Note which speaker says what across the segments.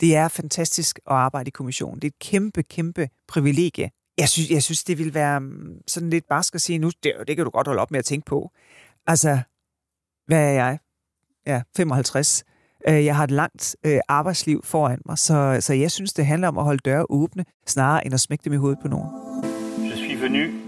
Speaker 1: Det er fantastisk at arbejde i kommissionen. Det er et kæmpe, kæmpe privilegie. Jeg synes, jeg synes det vil være mm, sådan lidt barsk at sige nu, det, det kan du godt holde op med at tænke på. Altså, hvad er jeg? Ja, 55. Øh, jeg har et langt øh, arbejdsliv foran mig, så, så jeg synes, det handler om at holde døre åbne, snarere end at smække dem i hovedet på nogen.
Speaker 2: Je suis venu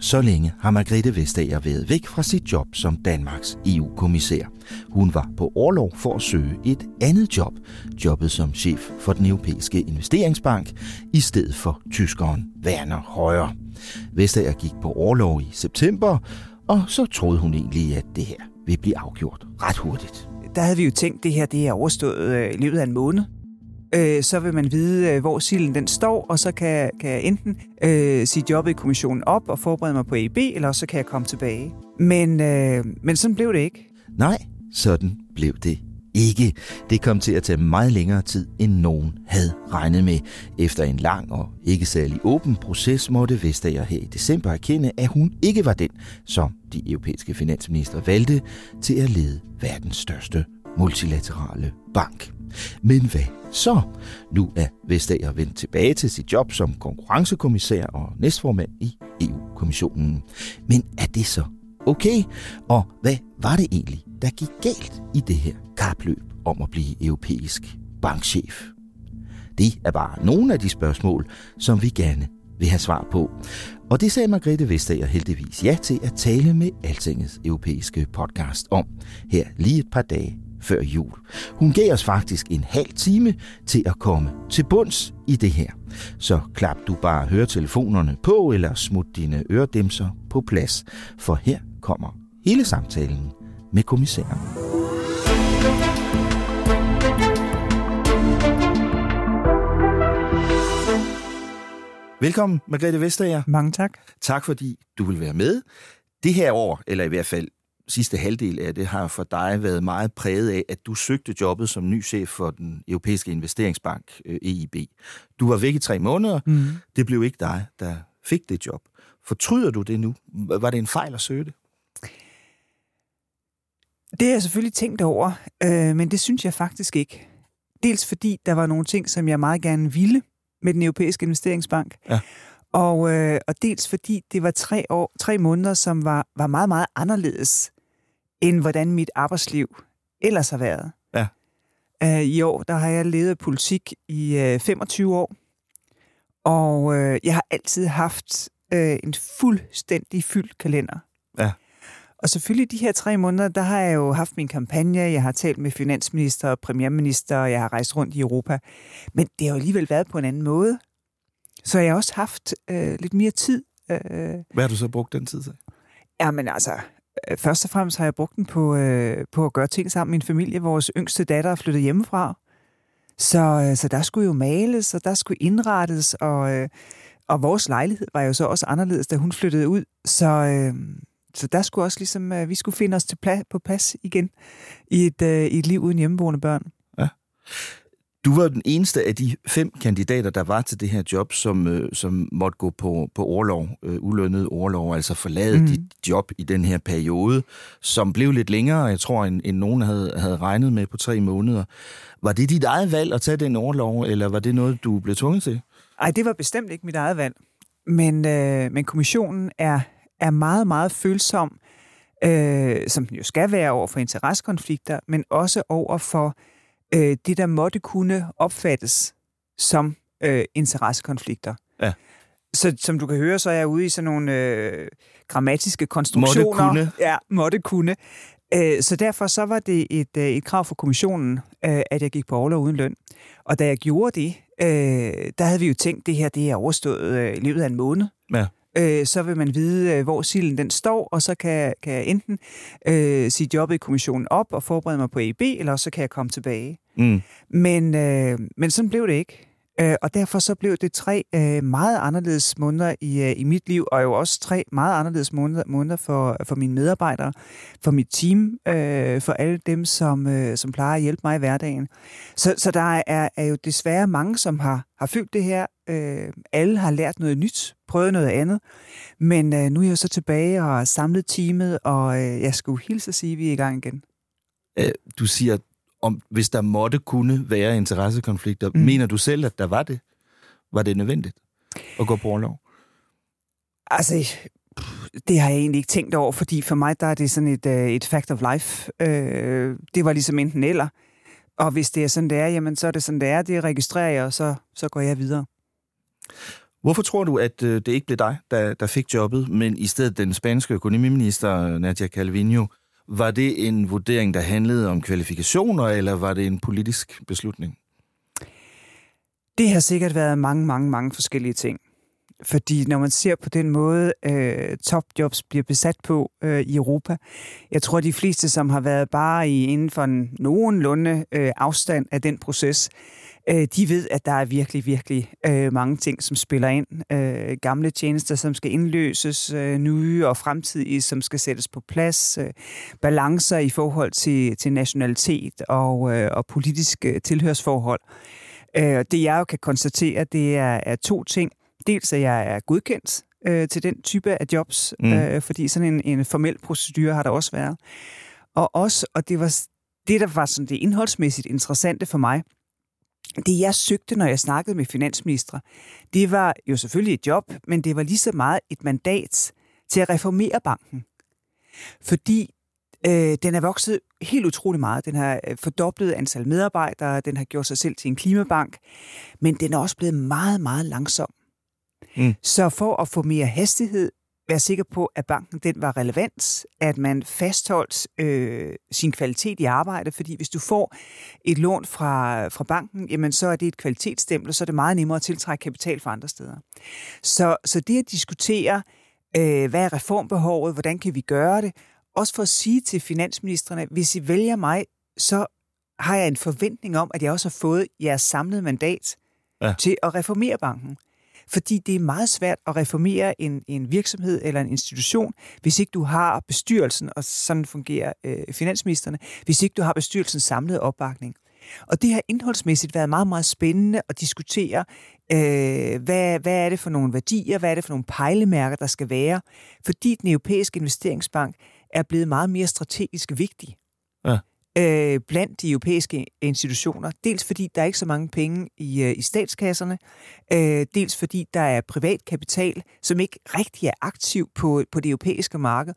Speaker 3: så længe har Margrethe Vestager været væk fra sit job som Danmarks EU-kommissær. Hun var på overlov for at søge et andet job, jobbet som chef for den europæiske investeringsbank, i stedet for tyskeren Werner Højer. Vestager gik på overlov i september, og så troede hun egentlig, at det her ville blive afgjort ret hurtigt.
Speaker 1: Der havde vi jo tænkt, at det her det er overstået øh, i løbet af en måned. Øh, så vil man vide, øh, hvor silden den står, og så kan, kan jeg enten øh, sige jobbet i kommissionen op og forberede mig på EIB, eller så kan jeg komme tilbage. Men, øh, men sådan blev det ikke.
Speaker 3: Nej, sådan blev det ikke. Det kom til at tage meget længere tid, end nogen havde regnet med. Efter en lang og ikke særlig åben proces måtte Vestager her i december erkende, at hun ikke var den, som de europæiske finansminister valgte til at lede verdens største multilaterale bank. Men hvad så? Nu er Vestager vendt tilbage til sit job som konkurrencekommissær og næstformand i EU-kommissionen. Men er det så okay? Og hvad var det egentlig, der gik galt i det her kapløb om at blive europæisk bankchef? Det er bare nogle af de spørgsmål, som vi gerne vil have svar på. Og det sagde Margrethe Vestager heldigvis ja til at tale med Altingets europæiske podcast om her lige et par dage før jul. Hun gav os faktisk en halv time til at komme til bunds i det her. Så klap du bare høretelefonerne på, eller smut dine øredæmser på plads, for her kommer hele samtalen med kommissæren. Velkommen, Margrethe Vestager.
Speaker 1: Mange tak.
Speaker 3: Tak fordi du vil være med. Det her år, eller i hvert fald sidste halvdel af det, har for dig været meget præget af, at du søgte jobbet som ny chef for den europæiske investeringsbank, øh, EIB. Du var væk i tre måneder. Mm. Det blev ikke dig, der fik det job. Fortryder du det nu? Var det en fejl at søge det?
Speaker 1: Det har jeg selvfølgelig tænkt over, øh, men det synes jeg faktisk ikke. Dels fordi der var nogle ting, som jeg meget gerne ville med den europæiske investeringsbank.
Speaker 3: Ja.
Speaker 1: Og, øh, og dels fordi det var tre, år, tre måneder, som var, var meget, meget anderledes, end hvordan mit arbejdsliv ellers har været.
Speaker 3: Ja.
Speaker 1: Øh, I år, der har jeg levet politik i øh, 25 år, og øh, jeg har altid haft øh, en fuldstændig fyldt kalender.
Speaker 3: Ja.
Speaker 1: Og selvfølgelig de her tre måneder, der har jeg jo haft min kampagne, jeg har talt med finansminister og premierminister, og jeg har rejst rundt i Europa. Men det har jo alligevel været på en anden måde. Så jeg har også haft øh, lidt mere tid. Øh,
Speaker 3: Hvad har du så brugt den tid til?
Speaker 1: Jamen altså, øh, Øh, først og fremmest har jeg brugt den på, øh, på at gøre ting sammen med min familie. Vores yngste datter er flyttet hjemmefra. Så, øh, så der skulle jo males, og der skulle indrettes, og, øh, og vores lejlighed var jo så også anderledes, da hun flyttede ud. Så, øh, så der skulle også ligesom, øh, vi skulle finde os til pla- på plads igen i et, øh, i et liv uden hjemmeboende børn. Ja.
Speaker 3: Du var den eneste af de fem kandidater, der var til det her job, som, øh, som måtte gå på, på overlov, øh, ulønnet overlov, altså forlade mm. dit job i den her periode, som blev lidt længere, jeg tror, end, end nogen havde, havde regnet med på tre måneder. Var det dit eget valg at tage den overlov, eller var det noget, du blev tvunget til?
Speaker 1: Ej, det var bestemt ikke mit eget valg. Men, øh, men kommissionen er, er meget, meget følsom øh, som den jo skal være over for interessekonflikter, men også over for øh, det, der måtte kunne opfattes som øh, interessekonflikter.
Speaker 3: Ja.
Speaker 1: Så som du kan høre, så er jeg ude i sådan nogle øh, grammatiske konstruktioner.
Speaker 3: Måtte kunne.
Speaker 1: Ja, måtte kunne. Øh, så derfor så var det et, øh, et krav for kommissionen, øh, at jeg gik på overlov uden løn. Og da jeg gjorde det, øh, der havde vi jo tænkt, at det her det er overstået øh, i løbet af en måned.
Speaker 3: Ja.
Speaker 1: Øh, så vil man vide, øh, hvor silden den står, og så kan, kan jeg enten øh, sige jobbet i kommissionen op og forberede mig på EB, eller så kan jeg komme tilbage.
Speaker 3: Mm.
Speaker 1: Men, øh, men sådan blev det ikke. Øh, og derfor så blev det tre øh, meget anderledes måneder i, øh, i mit liv, og jo også tre meget anderledes måneder, måneder for, for mine medarbejdere, for mit team, øh, for alle dem, som, øh, som plejer at hjælpe mig i hverdagen. Så, så der er, er jo desværre mange, som har, har følt det her. Øh, alle har lært noget nyt, prøvet noget andet. Men øh, nu er jeg så tilbage og har samlet teamet, og øh, jeg skulle hilse at sige, at vi er i gang igen.
Speaker 3: Øh, du siger, om hvis der måtte kunne være interessekonflikter, mm. mener du selv, at der var det? Var det nødvendigt at gå på overlov?
Speaker 1: Altså, det har jeg egentlig ikke tænkt over, fordi for mig der er det sådan et, uh, et fact of life. Uh, det var ligesom enten eller. Og hvis det er sådan, det er, jamen så er det sådan, det er. Det registrerer jeg, og så, så går jeg videre.
Speaker 3: Hvorfor tror du, at øh, det ikke blev dig, der, der fik jobbet, men i stedet den spanske økonomiminister Nadia Calvino? Var det en vurdering, der handlede om kvalifikationer, eller var det en politisk beslutning?
Speaker 1: Det har sikkert været mange, mange, mange forskellige ting. Fordi når man ser på den måde, øh, topjobs bliver besat på øh, i Europa, jeg tror, de fleste, som har været bare i inden for en nogenlunde øh, afstand af den proces, øh, de ved, at der er virkelig, virkelig øh, mange ting, som spiller ind. Øh, gamle tjenester, som skal indløses, øh, nye og fremtidige, som skal sættes på plads, øh, balancer i forhold til, til nationalitet og, øh, og politiske tilhørsforhold. Øh, det jeg jo kan konstatere, det er, er to ting. Dels at jeg er godkendt øh, til den type af jobs, mm. øh, fordi sådan en, en formel procedure har der også været. Og også, og det var det, der var sådan det indholdsmæssigt interessante for mig, det jeg søgte, når jeg snakkede med finansministre, det var jo selvfølgelig et job, men det var lige så meget et mandat til at reformere banken. Fordi øh, den er vokset helt utrolig meget. Den har øh, fordoblet antal medarbejdere, den har gjort sig selv til en klimabank, men den er også blevet meget, meget langsom. Mm. Så for at få mere hastighed, være sikker på, at banken den var relevant, at man fastholdt øh, sin kvalitet i arbejde, fordi hvis du får et lån fra, fra banken, jamen så er det et kvalitetsstempel, så er det meget nemmere at tiltrække kapital fra andre steder. Så, så det at diskutere, øh, hvad er reformbehovet, hvordan kan vi gøre det, også for at sige til finansministerne, hvis I vælger mig, så har jeg en forventning om, at jeg også har fået jeres samlede mandat ja. til at reformere banken. Fordi det er meget svært at reformere en, en virksomhed eller en institution, hvis ikke du har bestyrelsen, og sådan fungerer øh, finansministerne, hvis ikke du har bestyrelsens samlede opbakning. Og det har indholdsmæssigt været meget, meget spændende at diskutere, øh, hvad, hvad er det for nogle værdier, hvad er det for nogle pejlemærker, der skal være, fordi den europæiske investeringsbank er blevet meget mere strategisk vigtig. Ja øh, blandt de europæiske institutioner. Dels fordi der er ikke så mange penge i, øh, i statskasserne, øh, dels fordi der er privat kapital, som ikke rigtig er aktiv på, på det europæiske marked,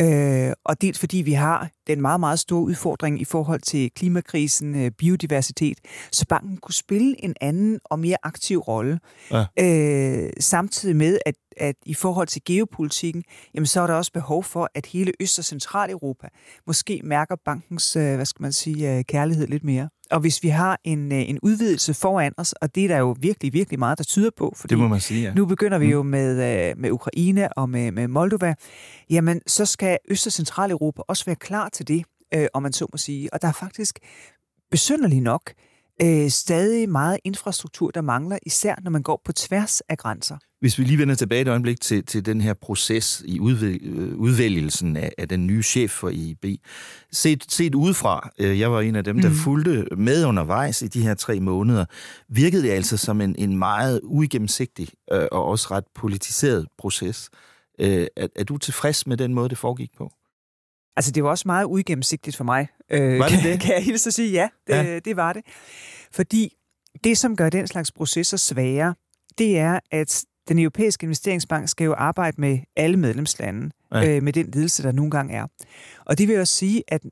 Speaker 1: øh, og dels fordi vi har den meget, meget store udfordring i forhold til klimakrisen, øh, biodiversitet, så banken kunne spille en anden og mere aktiv rolle. Ja. Øh, samtidig med, at, at i forhold til geopolitikken, jamen så er der også behov for, at hele Øst- og Centraleuropa måske mærker bankens, øh, hvad skal man sige, øh, kærlighed lidt mere. Og hvis vi har en, øh, en udvidelse foran os, og det er der jo virkelig, virkelig meget, der tyder på, fordi
Speaker 3: det må man sige, ja.
Speaker 1: nu begynder vi mm. jo med, øh, med Ukraine og med, med Moldova, jamen så skal Øst- og Centraleuropa også være klar til det, øh, om man så må sige. Og der er faktisk besynderligt nok øh, stadig meget infrastruktur, der mangler, især når man går på tværs af grænser.
Speaker 3: Hvis vi lige vender tilbage et øjeblik til, til den her proces i udvæl, øh, udvælgelsen af, af den nye chef for EIB. Set, set udefra, øh, jeg var en af dem, der mm. fulgte med undervejs i de her tre måneder, virkede det altså som en, en meget uigennemsigtig øh, og også ret politiseret proces. Øh, er, er du tilfreds med den måde, det foregik på?
Speaker 1: Altså, det var også meget uigennemsigtigt for mig.
Speaker 3: Øh, var det
Speaker 1: kan,
Speaker 3: det?
Speaker 1: Kan jeg hilse at sige? Ja, det, ja. det var det. Fordi det, som gør den slags processer svære, det er, at den europæiske investeringsbank skal jo arbejde med alle medlemslande, ja. øh, med den ledelse, der nogle gange er. Og det vil også sige, at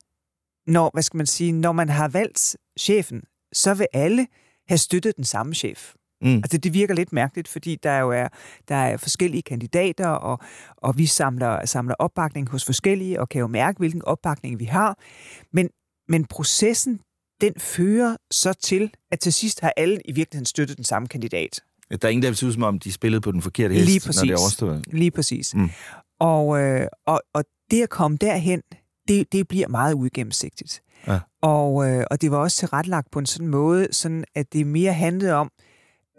Speaker 1: når, hvad skal man sige, når man har valgt chefen, så vil alle have støttet den samme chef. Mm. Altså det virker lidt mærkeligt, fordi der jo er, der er forskellige kandidater, og, og vi samler, samler opbakning hos forskellige, og kan jo mærke, hvilken opbakning vi har. Men, men processen, den fører så til, at til sidst har alle i virkeligheden støttet den samme kandidat.
Speaker 3: Der er ingen, der vil se ud som om, de spillede på den forkerte hest,
Speaker 1: Lige præcis.
Speaker 3: når det er overstået.
Speaker 1: Lige præcis. Mm. Og, øh, og, og det at komme derhen, det, det bliver meget uigennemsigtigt. Ja. Og, øh, og det var også tilrettelagt på en sådan måde, sådan at det mere handlede om,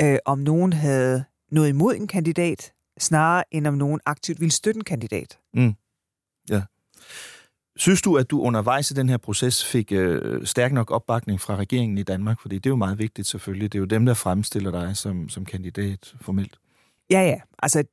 Speaker 1: øh, om nogen havde noget imod en kandidat, snarere end om nogen aktivt ville støtte en kandidat.
Speaker 3: Mm. Synes du, at du undervejs i den her proces fik øh, stærk nok opbakning fra regeringen i Danmark? Fordi det er jo meget vigtigt selvfølgelig. Det er jo dem, der fremstiller dig som, som kandidat formelt.
Speaker 1: Ja, ja. Altså,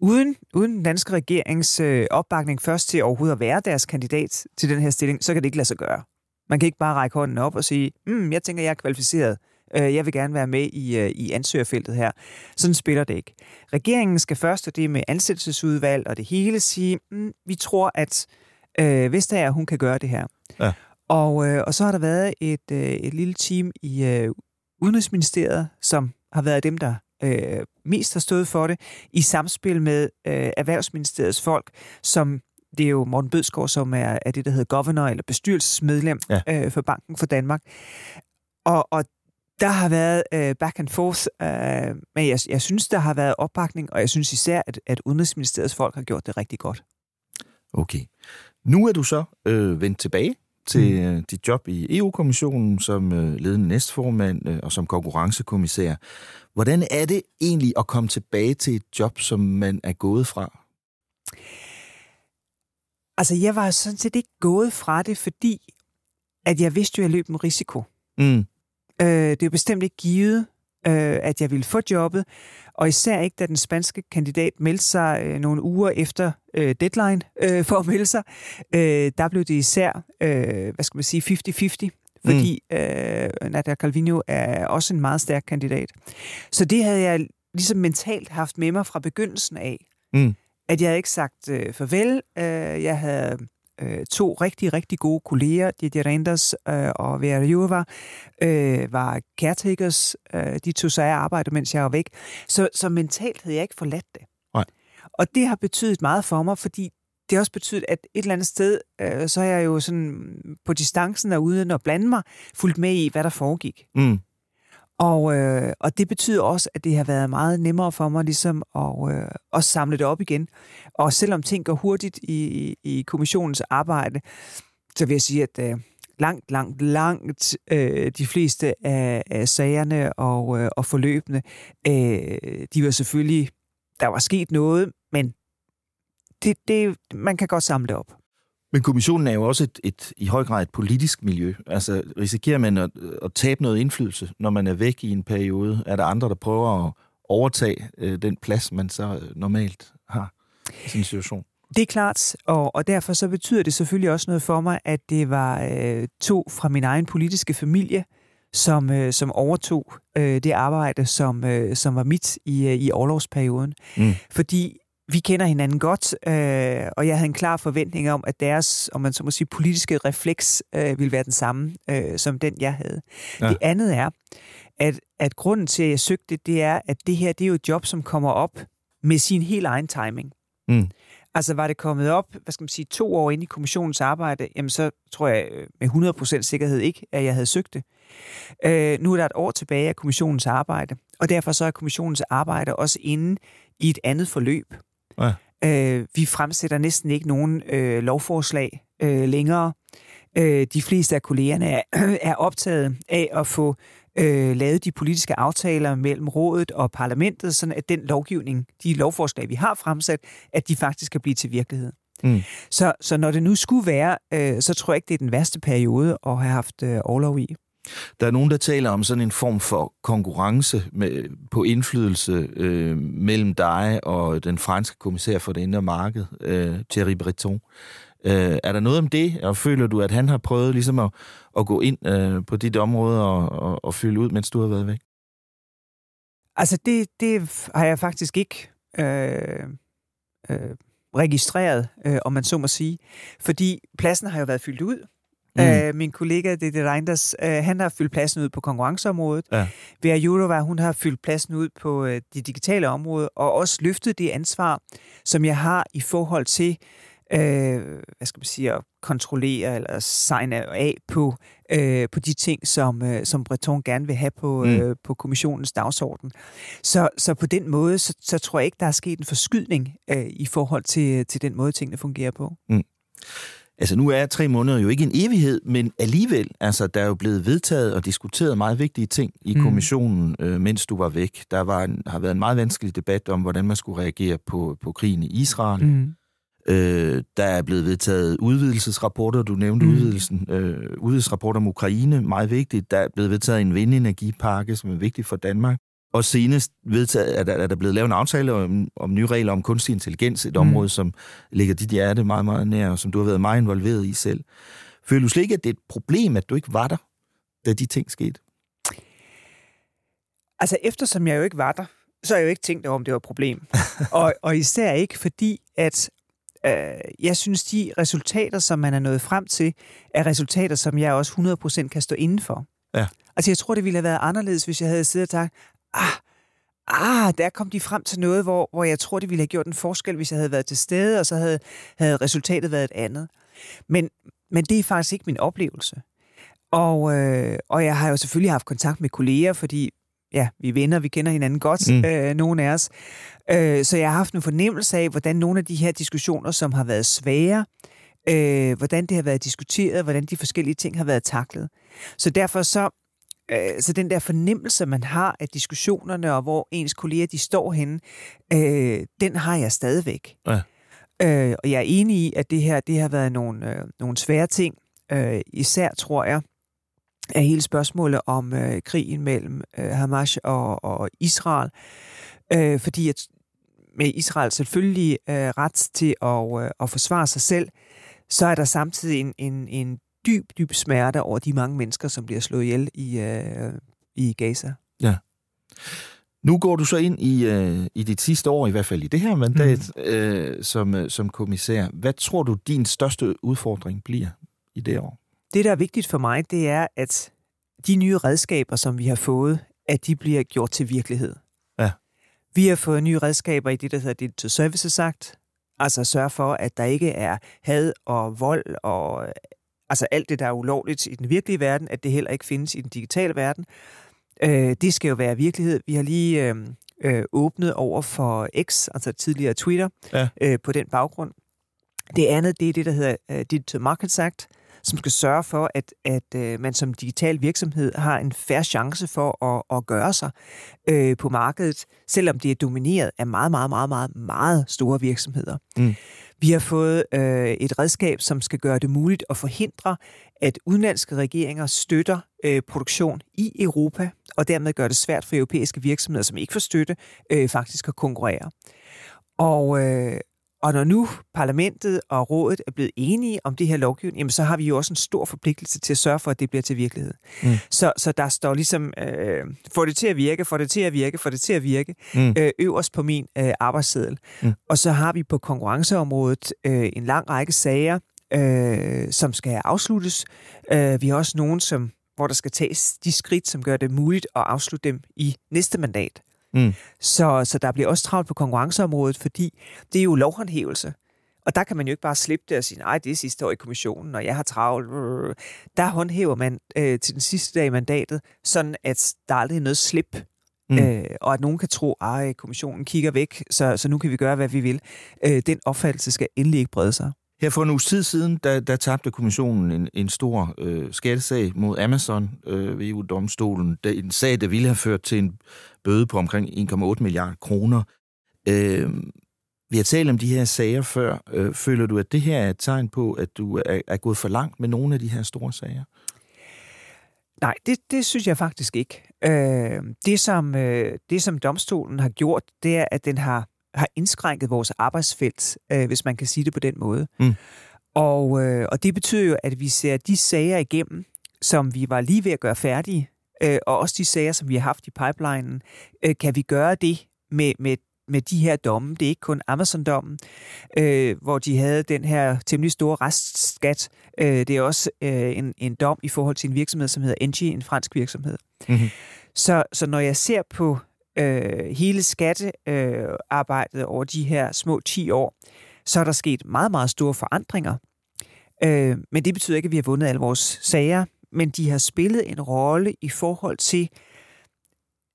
Speaker 1: uden, uden den danske regerings øh, opbakning først til overhovedet at være deres kandidat til den her stilling, så kan det ikke lade sig gøre. Man kan ikke bare række hånden op og sige, mm, jeg tænker, jeg er kvalificeret. Øh, jeg vil gerne være med i, øh, i ansøgerfeltet her. Sådan spiller det ikke. Regeringen skal først, og det med ansættelsesudvalg og det hele, sige, mm, vi tror, at øh, Vestager, hun kan gøre det her. Ja. Og, øh, og så har der været et, øh, et lille team i øh, Udenrigsministeriet, som har været dem, der øh, mest har stået for det, i samspil med øh, Erhvervsministeriets folk, som det er jo Morten Bødskov, som er, er det, der hedder governor eller bestyrelsesmedlem ja. øh, for Banken for Danmark. Og, og der har været øh, back and forth, øh, men jeg, jeg synes, der har været opbakning, og jeg synes især, at, at Udenrigsministeriets folk har gjort det rigtig godt.
Speaker 3: Okay. Nu er du så øh, vendt tilbage til mm. Øh, dit job i EU-kommissionen som øh, ledende næstformand øh, og som konkurrencekommissær. Hvordan er det egentlig at komme tilbage til et job, som man er gået fra?
Speaker 1: Altså, jeg var sådan set ikke gået fra det, fordi at jeg vidste jo, at jeg løb en risiko. Mm. Øh, det er jo bestemt ikke givet, øh, at jeg ville få jobbet, og især ikke, da den spanske kandidat meldte sig øh, nogle uger efter øh, deadline øh, for at melde sig. Øh, der blev det især, øh, hvad skal man sige, 50-50, fordi mm. øh, Nadia Calvino er også en meget stærk kandidat. Så det havde jeg ligesom mentalt haft med mig fra begyndelsen af. Mm. At jeg havde ikke sagt øh, farvel. Øh, jeg havde øh, to rigtig, rigtig gode kolleger, Didier Renders øh, og Vera Jova, øh, var caretakers. Øh, de tog sig af arbejde, mens jeg var væk. Så, så mentalt havde jeg ikke forladt det.
Speaker 3: Nej.
Speaker 1: Og det har betydet meget for mig, fordi det har også betydet, at et eller andet sted, øh, så er jeg jo sådan på distancen og uden at blande mig, fuldt med i, hvad der foregik. Mm. Og, øh, og det betyder også, at det har været meget nemmere for mig ligesom at, øh, at samle det op igen. Og selvom ting går hurtigt i, i kommissionens arbejde, så vil jeg sige, at øh, langt, langt, langt øh, de fleste af, af sagerne og, øh, og forløbene, øh, de var selvfølgelig, der var sket noget, men det, det, man kan godt samle det op.
Speaker 3: Men kommissionen er jo også et, et, i høj grad et politisk miljø. Altså risikerer man at, at tabe noget indflydelse, når man er væk i en periode? Er der andre, der prøver at overtage øh, den plads, man så øh, normalt har i sin situation?
Speaker 1: Det er klart, og, og derfor så betyder det selvfølgelig også noget for mig, at det var øh, to fra min egen politiske familie, som, øh, som overtog øh, det arbejde, som, øh, som var mit i, øh, i overlovsperioden. Mm. Fordi vi kender hinanden godt, øh, og jeg havde en klar forventning om, at deres, om man så må sige, politiske refleks øh, ville være den samme, øh, som den jeg havde. Ja. Det andet er, at, at grunden til, at jeg søgte, det er, at det her, det er jo et job, som kommer op med sin helt egen timing. Mm. Altså var det kommet op, hvad skal man sige, to år ind i kommissionens arbejde, jamen så tror jeg øh, med 100% sikkerhed ikke, at jeg havde søgt det. Øh, nu er der et år tilbage af kommissionens arbejde, og derfor så er kommissionens arbejde også inde i et andet forløb. Ja. Øh, vi fremsætter næsten ikke nogen øh, lovforslag øh, længere. Øh, de fleste af kollegerne er, er optaget af at få øh, lavet de politiske aftaler mellem rådet og parlamentet, sådan at den lovgivning, de lovforslag, vi har fremsat, at de faktisk kan blive til virkelighed. Mm. Så, så når det nu skulle være, øh, så tror jeg ikke, det er den værste periode at have haft øh, overlov i.
Speaker 3: Der er nogen, der taler om sådan en form for konkurrence med, på indflydelse øh, mellem dig og den franske kommissær for det indre marked, øh, Thierry Breton. Øh, er der noget om det, og føler du, at han har prøvet ligesom at, at gå ind øh, på dit område og, og, og fylde ud, mens du har været væk?
Speaker 1: Altså, det, det har jeg faktisk ikke øh, øh, registreret, øh, om man så må sige. Fordi pladsen har jo været fyldt ud. Mm. Øh, min kollega, det er Reinders, øh, han har fyldt pladsen ud på konkurrenceområdet. Ja. Vera Jurova, hun har fyldt pladsen ud på øh, det digitale område, og også løftet det ansvar, som jeg har i forhold til øh, hvad skal man sige, at kontrollere eller signe af på, øh, på de ting, som, øh, som Breton gerne vil have på, mm. øh, på kommissionens dagsorden. Så, så på den måde, så, så tror jeg ikke, der er sket en forskydning øh, i forhold til, til den måde, tingene fungerer på. Mm.
Speaker 3: Altså nu er tre måneder jo ikke en evighed, men alligevel, altså der er jo blevet vedtaget og diskuteret meget vigtige ting i mm. kommissionen, øh, mens du var væk. Der var en, har været en meget vanskelig debat om, hvordan man skulle reagere på, på krigen i Israel. Mm. Øh, der er blevet vedtaget udvidelsesrapporter, du nævnte mm. udvidelsen, øh, udvidelsesrapporter om Ukraine, meget vigtigt. Der er blevet vedtaget en vindenergipakke, som er vigtig for Danmark. Og senest vedtaget, er, der, er der blevet lavet en aftale om, om nye regler om kunstig intelligens, et mm. område, som ligger dit hjerte meget, meget nær, og som du har været meget involveret i selv. Føler du slet ikke, at det er et problem, at du ikke var der, da de ting skete?
Speaker 1: Altså, eftersom jeg jo ikke var der, så har jeg jo ikke tænkt over, om det var et problem. og, og især ikke fordi, at øh, jeg synes, de resultater, som man er nået frem til, er resultater, som jeg også 100% kan stå inden for. Ja. Altså, jeg tror, det ville have været anderledes, hvis jeg havde siddet og sagt, ah, ah, der kom de frem til noget, hvor, hvor jeg tror, det ville have gjort en forskel, hvis jeg havde været til stede, og så havde, havde resultatet været et andet. Men, men det er faktisk ikke min oplevelse. Og, øh, og jeg har jo selvfølgelig haft kontakt med kolleger, fordi ja, vi er venner, vi kender hinanden godt, mm. øh, nogle af os. Øh, så jeg har haft en fornemmelse af, hvordan nogle af de her diskussioner, som har været svære, øh, hvordan det har været diskuteret, hvordan de forskellige ting har været taklet. Så derfor så, øh, så den der fornemmelse, man har af diskussionerne, og hvor ens kolleger de står henne, øh, den har jeg stadigvæk. Ja. Øh, og jeg er enig i, at det her det har været nogle, øh, nogle svære ting. Øh, især tror jeg, af hele spørgsmålet om øh, krigen mellem øh, Hamas og, og Israel. Øh, fordi at med Israel selvfølgelig øh, ret til at, øh, at forsvare sig selv, så er der samtidig en, en, en dyb, dyb smerte over de mange mennesker, som bliver slået ihjel i, øh, i Gaza.
Speaker 3: Ja. Nu går du så ind i, øh, i dit sidste år, i hvert fald i det her mandat, mm. øh, som, øh, som kommissær. Hvad tror du, din største udfordring bliver i det år?
Speaker 1: Det, der er vigtigt for mig, det er, at de nye redskaber, som vi har fået, at de bliver gjort til virkelighed. Ja. Vi har fået nye redskaber i det, der hedder Digital Services Act, altså at sørge for, at der ikke er had og vold og altså alt det, der er ulovligt i den virkelige verden, at det heller ikke findes i den digitale verden. Øh, det skal jo være virkelighed. Vi har lige øh, øh, åbnet over for X, altså tidligere Twitter, ja. øh, på den baggrund. Det andet, det er det, der hedder øh, Digital Markets Act, som skal sørge for, at, at øh, man som digital virksomhed har en færre chance for at, at gøre sig øh, på markedet, selvom det er domineret af meget, meget, meget, meget, meget store virksomheder. Mm. Vi har fået øh, et redskab, som skal gøre det muligt at forhindre, at udenlandske regeringer støtter øh, produktion i Europa, og dermed gør det svært for europæiske virksomheder, som ikke får støtte, øh, faktisk at konkurrere. Og, øh, og når nu parlamentet og rådet er blevet enige om det her lovgivning, jamen så har vi jo også en stor forpligtelse til at sørge for, at det bliver til virkelighed. Mm. Så, så der står ligesom, øh, få det til at virke, få det til at virke, få det til at virke, mm. øh, øverst på min øh, arbejdsseddel. Mm. Og så har vi på konkurrenceområdet øh, en lang række sager, øh, som skal afsluttes. Øh, vi har også nogen, som, hvor der skal tages de skridt, som gør det muligt at afslutte dem i næste mandat. Mm. Så, så der bliver også travlt på konkurrenceområdet, fordi det er jo lovhåndhævelse. Og der kan man jo ikke bare slippe det og sige, nej, det er sidste år i kommissionen, og jeg har travlt. Der håndhæver man øh, til den sidste dag i mandatet, sådan at der aldrig er noget slip. Mm. Øh, og at nogen kan tro, at kommissionen kigger væk, så, så nu kan vi gøre, hvad vi vil. Øh, den opfattelse skal endelig ikke brede sig.
Speaker 3: Her for en uges tid siden, der, der tabte kommissionen en, en stor øh, skattesag mod Amazon øh, ved EU-domstolen. En sag, der ville have ført til en bøde på omkring 1,8 milliarder kroner. Øh, vi har talt om de her sager før. Øh, føler du, at det her er et tegn på, at du er, er gået for langt med nogle af de her store sager?
Speaker 1: Nej, det, det synes jeg faktisk ikke. Øh, det, som, øh, det, som domstolen har gjort, det er, at den har har indskrænket vores arbejdsfelt, øh, hvis man kan sige det på den måde. Mm. Og, øh, og det betyder jo, at vi ser de sager igennem, som vi var lige ved at gøre færdige øh, og også de sager, som vi har haft i pipelinen, øh, kan vi gøre det med, med med de her domme. Det er ikke kun Amazon-dommen, øh, hvor de havde den her temmelig store restskat. Øh, det er også øh, en, en dom i forhold til en virksomhed, som hedder Engie, en fransk virksomhed. Mm-hmm. Så, så når jeg ser på øh, hele skattearbejdet øh, over de her små 10 år, så er der sket meget, meget store forandringer. Øh, men det betyder ikke, at vi har vundet alle vores sager, men de har spillet en rolle i forhold til,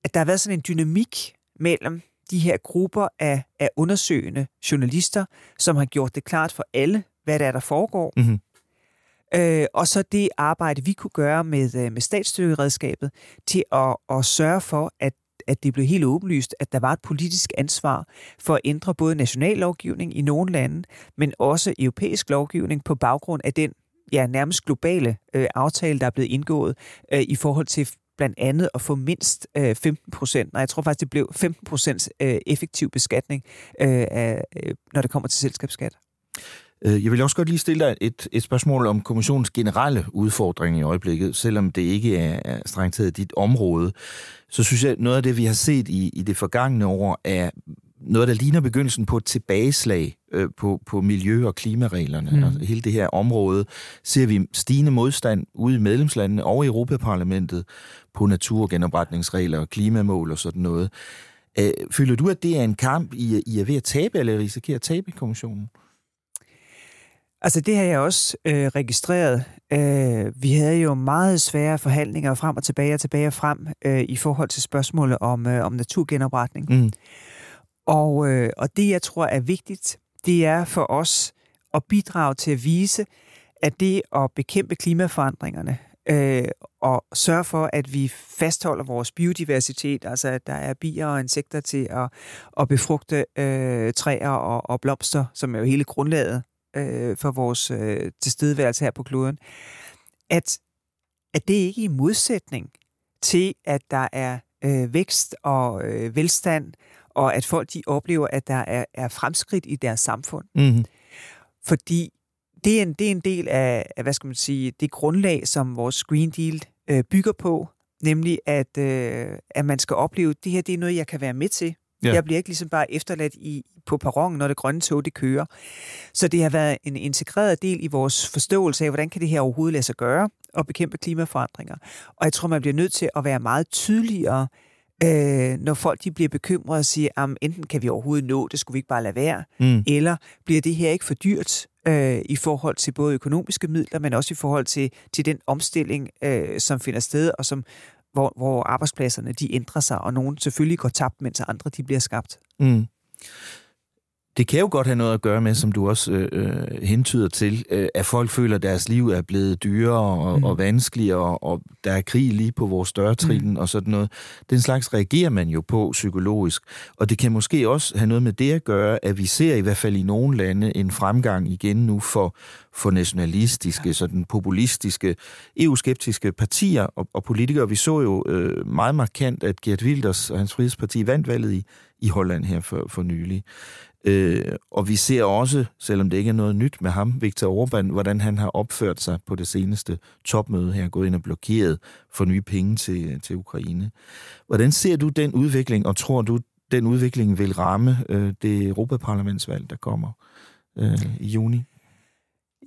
Speaker 1: at der har været sådan en dynamik mellem de her grupper af, af undersøgende journalister, som har gjort det klart for alle, hvad der er, der foregår. Mm-hmm. Øh, og så det arbejde, vi kunne gøre med, øh, med statsstøtteredskabet til at, at sørge for, at at det blev helt åbenlyst, at der var et politisk ansvar for at ændre både national lovgivning i nogle lande, men også europæisk lovgivning på baggrund af den ja, nærmest globale øh, aftale, der er blevet indgået øh, i forhold til blandt andet at få mindst øh, 15 procent, nej, jeg tror faktisk, det blev 15 procent øh, effektiv beskatning, øh, af, øh, når det kommer til selskabsskat.
Speaker 3: Øh, jeg vil også godt lige stille dig et, et spørgsmål om kommissionens generelle udfordring i øjeblikket, selvom det ikke er, er strengt taget dit område. Så synes jeg, noget af det, vi har set i, i det forgangne år, er noget, der ligner begyndelsen på et tilbageslag øh, på, på miljø- og klimareglerne. Mm. Altså, hele det her område ser vi stigende modstand ude i medlemslandene og i Europaparlamentet på naturgenopretningsregler og klimamål og sådan noget. Øh, føler du, at det er en kamp, I, I er ved at tabe, eller risikerer at tabe i kommissionen?
Speaker 1: Altså det har jeg også øh, registreret. Øh, vi havde jo meget svære forhandlinger frem og tilbage og tilbage og frem øh, i forhold til spørgsmålet om, øh, om naturgenopretning. Mm. Og, øh, og det, jeg tror er vigtigt, det er for os at bidrage til at vise, at det at bekæmpe klimaforandringerne øh, og sørge for, at vi fastholder vores biodiversitet, altså at der er bier og insekter til at, at befrugte øh, træer og, og blomster, som er jo hele grundlaget øh, for vores øh, tilstedeværelse her på kloden, at, at det ikke er i modsætning til, at der er øh, vækst og øh, velstand, og at folk de oplever, at der er, er fremskridt i deres samfund. Mm-hmm. Fordi det er, en, det er en del af, hvad skal man sige, det grundlag, som vores Green Deal øh, bygger på, nemlig at, øh, at man skal opleve, at det her det er noget, jeg kan være med til. Ja. Jeg bliver ikke ligesom bare efterladt i, på perronen, når det grønne tog det kører. Så det har været en integreret del i vores forståelse af, hvordan kan det her overhovedet lade sig gøre og bekæmpe klimaforandringer. Og jeg tror, man bliver nødt til at være meget tydeligere, øh, når folk de bliver bekymrede og siger, at enten kan vi overhovedet nå det, skulle vi ikke bare lade være, mm. eller bliver det her ikke for dyrt øh, i forhold til både økonomiske midler, men også i forhold til, til den omstilling, øh, som finder sted, og som hvor, hvor arbejdspladserne de ændrer sig, og nogen selvfølgelig går tabt, mens andre de bliver skabt. Mm.
Speaker 3: Det kan jo godt have noget at gøre med, som du også øh, øh, hentyder til, øh, at folk føler, at deres liv er blevet dyrere og, mm. og vanskeligere, og der er krig lige på vores dørtrin mm. og sådan noget. Den slags reagerer man jo på psykologisk. Og det kan måske også have noget med det at gøre, at vi ser i hvert fald i nogle lande en fremgang igen nu for, for nationalistiske, sådan populistiske, EU-skeptiske partier og, og politikere. Vi så jo øh, meget markant, at Gert Wilders og hans frihedsparti vandt valget i, i Holland her for, for nylig. Øh, og vi ser også, selvom det ikke er noget nyt med ham, Viktor Orbán, hvordan han har opført sig på det seneste topmøde her, gået ind og blokeret for nye penge til, til Ukraine. Hvordan ser du den udvikling, og tror du, den udvikling vil ramme øh, det Europaparlamentsvalg, der kommer øh, i juni?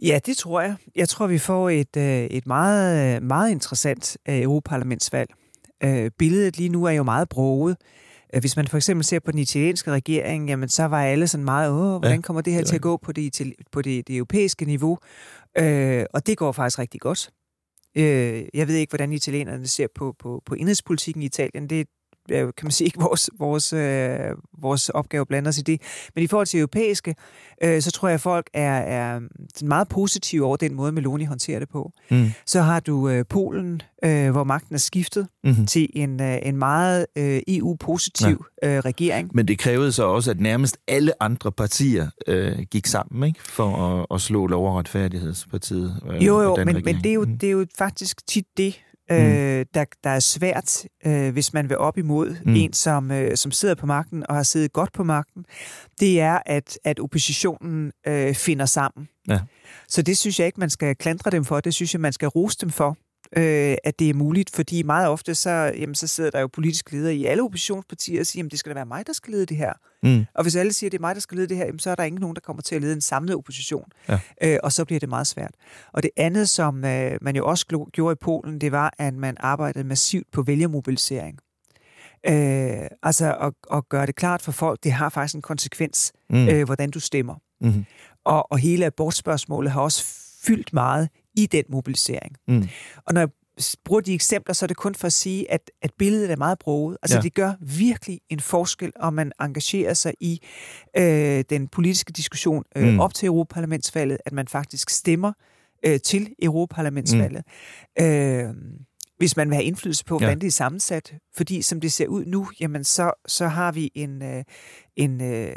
Speaker 1: Ja, det tror jeg. Jeg tror, vi får et, øh, et meget, meget interessant øh, Europaparlamentsvalg. Øh, billedet lige nu er jo meget broget. Hvis man for eksempel ser på den italienske regering, jamen så var alle sådan meget, åh, hvordan kommer det her til at gå på det, på det, det europæiske niveau? Øh, og det går faktisk rigtig godt. Øh, jeg ved ikke, hvordan italienerne ser på, på, på indrigspolitikken i Italien. Det, kan man sige, ikke vores, vores, øh, vores opgave at blande os i det. Men i forhold til europæiske, øh, så tror jeg, at folk er, er meget positive over den måde, Meloni håndterer det på. Mm. Så har du øh, Polen, øh, hvor magten er skiftet mm-hmm. til en, øh, en meget øh, EU-positiv ja. øh, regering.
Speaker 3: Men det krævede så også, at nærmest alle andre partier øh, gik sammen ikke for at, at slå lov- og retfærdighedspartiet.
Speaker 1: Øh, jo, jo, men, men det, er jo, mm. det er jo faktisk tit det, mm. øh, der, der er svært, øh, hvis man vil op imod mm. en, som, øh, som sidder på magten og har siddet godt på magten, det er, at, at oppositionen øh, finder sammen. Ja. Så det synes jeg ikke, man skal klandre dem for. Det synes jeg, man skal rose dem for. Øh, at det er muligt, fordi meget ofte så, jamen, så sidder der jo politisk ledere i alle oppositionspartier og siger, at det skal da være mig, der skal lede det her. Mm. Og hvis alle siger, at det er mig, der skal lede det her, jamen, så er der ikke nogen, der kommer til at lede en samlet opposition. Ja. Øh, og så bliver det meget svært. Og det andet, som øh, man jo også gjorde i Polen, det var, at man arbejdede massivt på vælgermobilisering. Øh, altså at, at gøre det klart for folk, det har faktisk en konsekvens, mm. øh, hvordan du stemmer. Mm. Og, og hele abortspørgsmålet har også fyldt meget i den mobilisering. Mm. Og når jeg bruger de eksempler, så er det kun for at sige, at, at billedet er meget broget. Altså ja. det gør virkelig en forskel, om man engagerer sig i øh, den politiske diskussion øh, mm. op til Europaparlamentsvalget, at man faktisk stemmer øh, til Europaparlamentsvalget. Mm. Øh, hvis man vil have indflydelse på, hvordan ja. det er sammensat. Fordi som det ser ud nu, jamen så, så har vi en, øh, en, øh,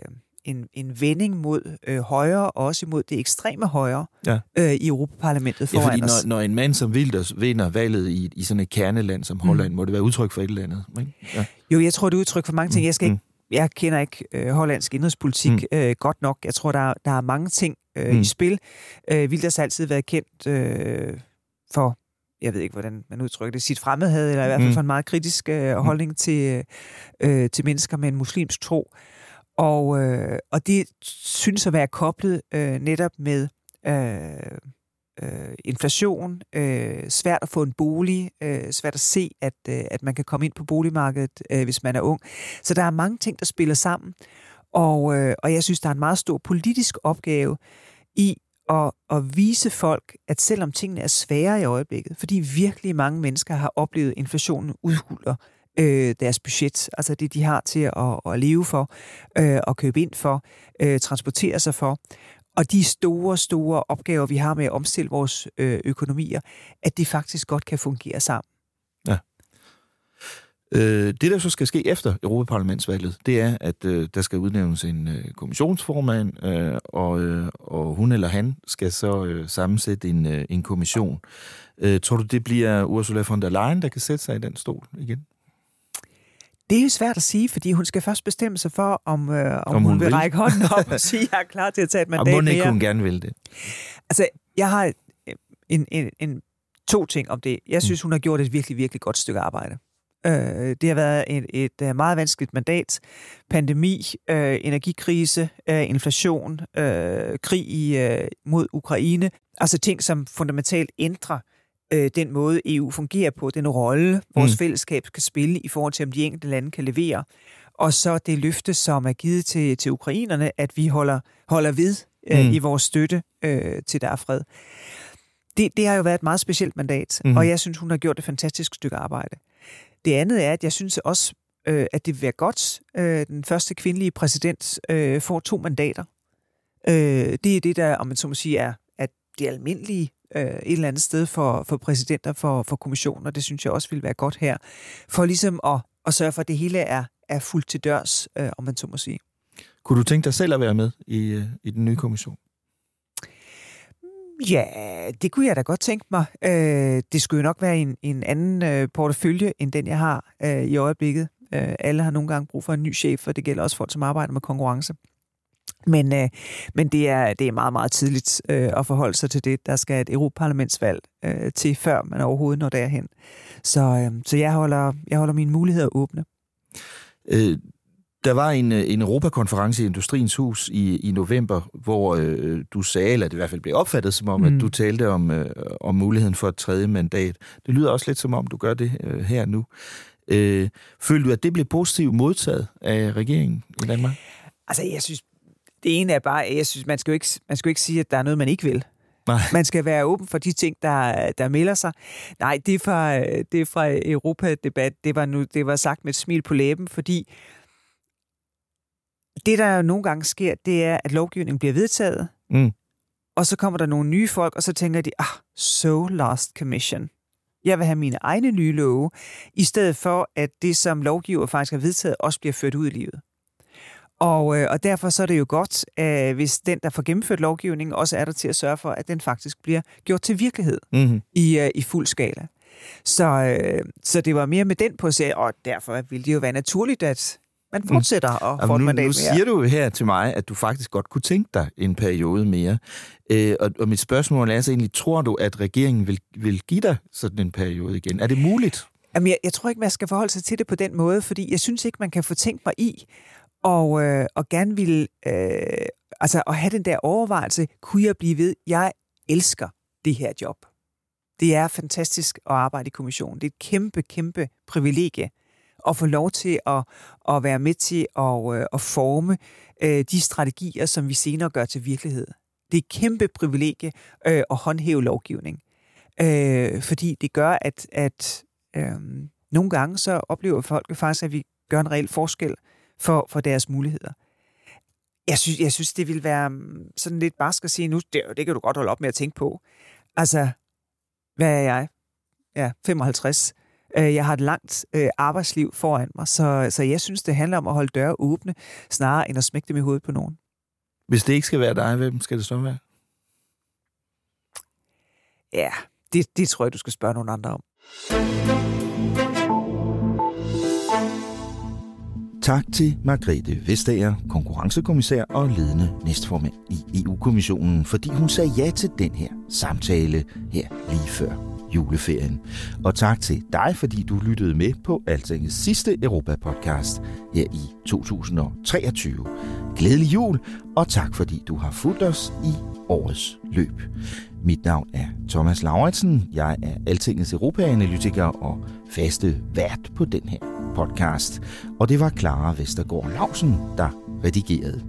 Speaker 1: en, en vending mod øh, højre, og også mod det ekstreme højre ja. øh, i Europaparlamentet foran ja, fordi
Speaker 3: os. Når, når en mand som Wilders vinder valget i, i sådan et kerneland som Holland, mm. må det være udtryk for et eller andet, ikke? Ja.
Speaker 1: Jo, jeg tror, det er udtryk for mange ting. Jeg skal mm. ikke jeg kender ikke øh, hollandsk indrigspolitik mm. øh, godt nok. Jeg tror, der, der er mange ting øh, mm. i spil. Øh, Wilders har altid været kendt øh, for jeg ved ikke, hvordan man udtrykker det, sit fremmedhed, eller i hvert fald mm. for en meget kritisk øh, mm. holdning til, øh, til mennesker med en muslimsk tro. Og, øh, og det synes at være koblet øh, netop med øh, øh, inflation, øh, svært at få en bolig, øh, svært at se, at, øh, at man kan komme ind på boligmarkedet, øh, hvis man er ung. Så der er mange ting, der spiller sammen. Og, øh, og jeg synes, der er en meget stor politisk opgave i at, at vise folk, at selvom tingene er svære i øjeblikket, fordi virkelig mange mennesker har oplevet inflationen udhuler øh, deres budget, altså det, de har til at, at leve for, øh, og købe ind for, øh, transportere sig for, og de store, store opgaver, vi har med at omstille vores øh, økonomier, at det faktisk godt kan fungere sammen. Ja.
Speaker 3: Øh, det, der så skal ske efter Europaparlamentsvalget, det er, at øh, der skal udnævnes en øh, kommissionsformand, øh, og, øh, og hun eller han skal så øh, sammensætte en, øh, en kommission. Øh, tror du, det bliver Ursula von der Leyen, der kan sætte sig i den stol igen?
Speaker 1: Det er jo svært at sige, fordi hun skal først bestemme sig for, om, øh, om, om hun, hun vil række hånden op og sige, at jeg er klar til at tage et mandat mere.
Speaker 3: Og må ikke hun gerne vil det?
Speaker 1: Altså, jeg har en, en, en, to ting om det. Jeg synes, mm. hun har gjort et virkelig, virkelig godt stykke arbejde. Øh, det har været et, et øh, meget vanskeligt mandat. Pandemi, øh, energikrise, øh, inflation, øh, krig i, øh, mod Ukraine. Altså ting, som fundamentalt ændrer øh, den måde, EU fungerer på, den rolle, vores mm. fællesskab skal spille i forhold til, om de enkelte lande kan levere. Og så det løfte, som er givet til, til ukrainerne, at vi holder, holder ved øh, mm. i vores støtte øh, til der er fred. Det, det har jo været et meget specielt mandat, mm. og jeg synes, hun har gjort et fantastisk stykke arbejde. Det andet er, at jeg synes også, øh, at det vil være godt, øh, den første kvindelige præsident øh, får to mandater. Øh, det er det, der, om man så må sige, er at det almindelige øh, et eller andet sted for, for præsidenter for, for kommissioner. Det synes jeg også vil være godt her. For ligesom at, at sørge for, at det hele er, er fuldt til dørs, øh, om man så må sige.
Speaker 3: Kunne du tænke dig selv at være med i, øh, i den nye kommission?
Speaker 1: Ja, det kunne jeg da godt tænke mig. Øh, det skulle jo nok være en, en anden øh, portefølje, end den jeg har øh, i øjeblikket. Øh, alle har nogle gange brug for en ny chef, og det gælder også folk, som arbejder med konkurrence. Men, øh, men det, er, det er meget, meget tidligt øh, at forholde sig til det. Der skal et Europaparlamentsvalg øh, til, før man overhovedet når derhen. Så, øh, så jeg, holder, jeg holder mine muligheder åbne.
Speaker 3: Øh, der var en, øh, en Europakonference i Industriens Hus i, i november, hvor øh, du sagde, eller det i hvert fald blev opfattet som om, mm. at du talte om, øh, om muligheden for et tredje mandat. Det lyder også lidt som om, du gør det øh, her nu. Øh, følte du, at det blev positivt modtaget af regeringen i Danmark?
Speaker 1: Altså, jeg synes, det ene er bare, jeg synes, man skal jo ikke, man skal jo ikke sige, at der er noget, man ikke vil.
Speaker 3: Nej.
Speaker 1: Man skal være åben for de ting, der, der melder sig. Nej, det er fra, det er fra Europa-debat. Det var, nu, det var sagt med et smil på læben, fordi det, der jo nogle gange sker, det er, at lovgivningen bliver vedtaget, mm. og så kommer der nogle nye folk, og så tænker de, ah, so last commission. Jeg vil have mine egne nye love, i stedet for, at det, som lovgiver faktisk har vedtaget, også bliver ført ud i livet. Og, øh, og derfor så er det jo godt, øh, hvis den, der får gennemført lovgivningen, også er der til at sørge for, at den faktisk bliver gjort til virkelighed mm-hmm. i, øh, i fuld skala. Så, øh, så det var mere med den på sig, og derfor ville det jo være naturligt, at, man mm. fortsætter mm. og får
Speaker 3: nu,
Speaker 1: mandat
Speaker 3: Nu siger du her til mig, at du faktisk godt kunne tænke dig en periode mere. Øh, og, og mit spørgsmål er så egentlig, tror du, at regeringen vil, vil give dig sådan en periode igen? Er det muligt?
Speaker 1: Jamen, jeg, jeg tror ikke, man skal forholde sig til det på den måde, fordi jeg synes ikke, man kan få tænkt mig i, og, øh, og gerne vil øh, altså at have den der overvejelse, kunne jeg blive ved? Jeg elsker det her job. Det er fantastisk at arbejde i kommissionen. Det er et kæmpe, kæmpe privilegie at få lov til at, at være med til at, øh, at forme øh, de strategier, som vi senere gør til virkelighed. Det er et kæmpe privilegie øh, at håndhæve lovgivning. Øh, fordi det gør, at, at øh, nogle gange så oplever folk faktisk, at vi gør en reel forskel for, for deres muligheder. Jeg synes, jeg synes, det vil være sådan lidt barsk at sige nu, det, det kan du godt holde op med at tænke på. Altså, hvad er jeg? Ja, 55. Jeg har et langt øh, arbejdsliv foran mig, så, så jeg synes, det handler om at holde døre åbne, snarere end at smække dem i hovedet på nogen.
Speaker 3: Hvis det ikke skal være dig, hvem skal det så være?
Speaker 1: Ja, det, det tror jeg, du skal spørge nogle andre om.
Speaker 3: Tak til Margrethe Vestager, konkurrencekommissær og ledende næstformand i EU-kommissionen, fordi hun sagde ja til den her samtale her lige før juleferien. Og tak til dig, fordi du lyttede med på Altingets sidste Europa-podcast her i 2023. Glædelig jul, og tak fordi du har fulgt os i årets løb. Mit navn er Thomas Lauritsen. Jeg er Altingets Europa-analytiker og faste vært på den her podcast. Og det var Clara Vestergaard Lausen, der redigerede.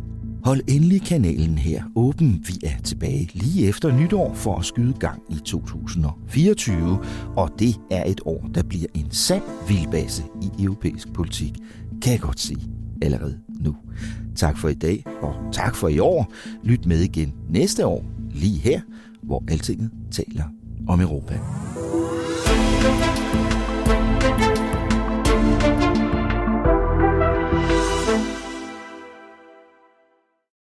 Speaker 3: Hold endelig kanalen her åben. Vi er tilbage lige efter nytår for at skyde gang i 2024, og det er et år, der bliver en sand vildbase i europæisk politik, kan jeg godt sige allerede nu. Tak for i dag, og tak for i år. Lyt med igen næste år, lige her, hvor Altinget taler om Europa. thank you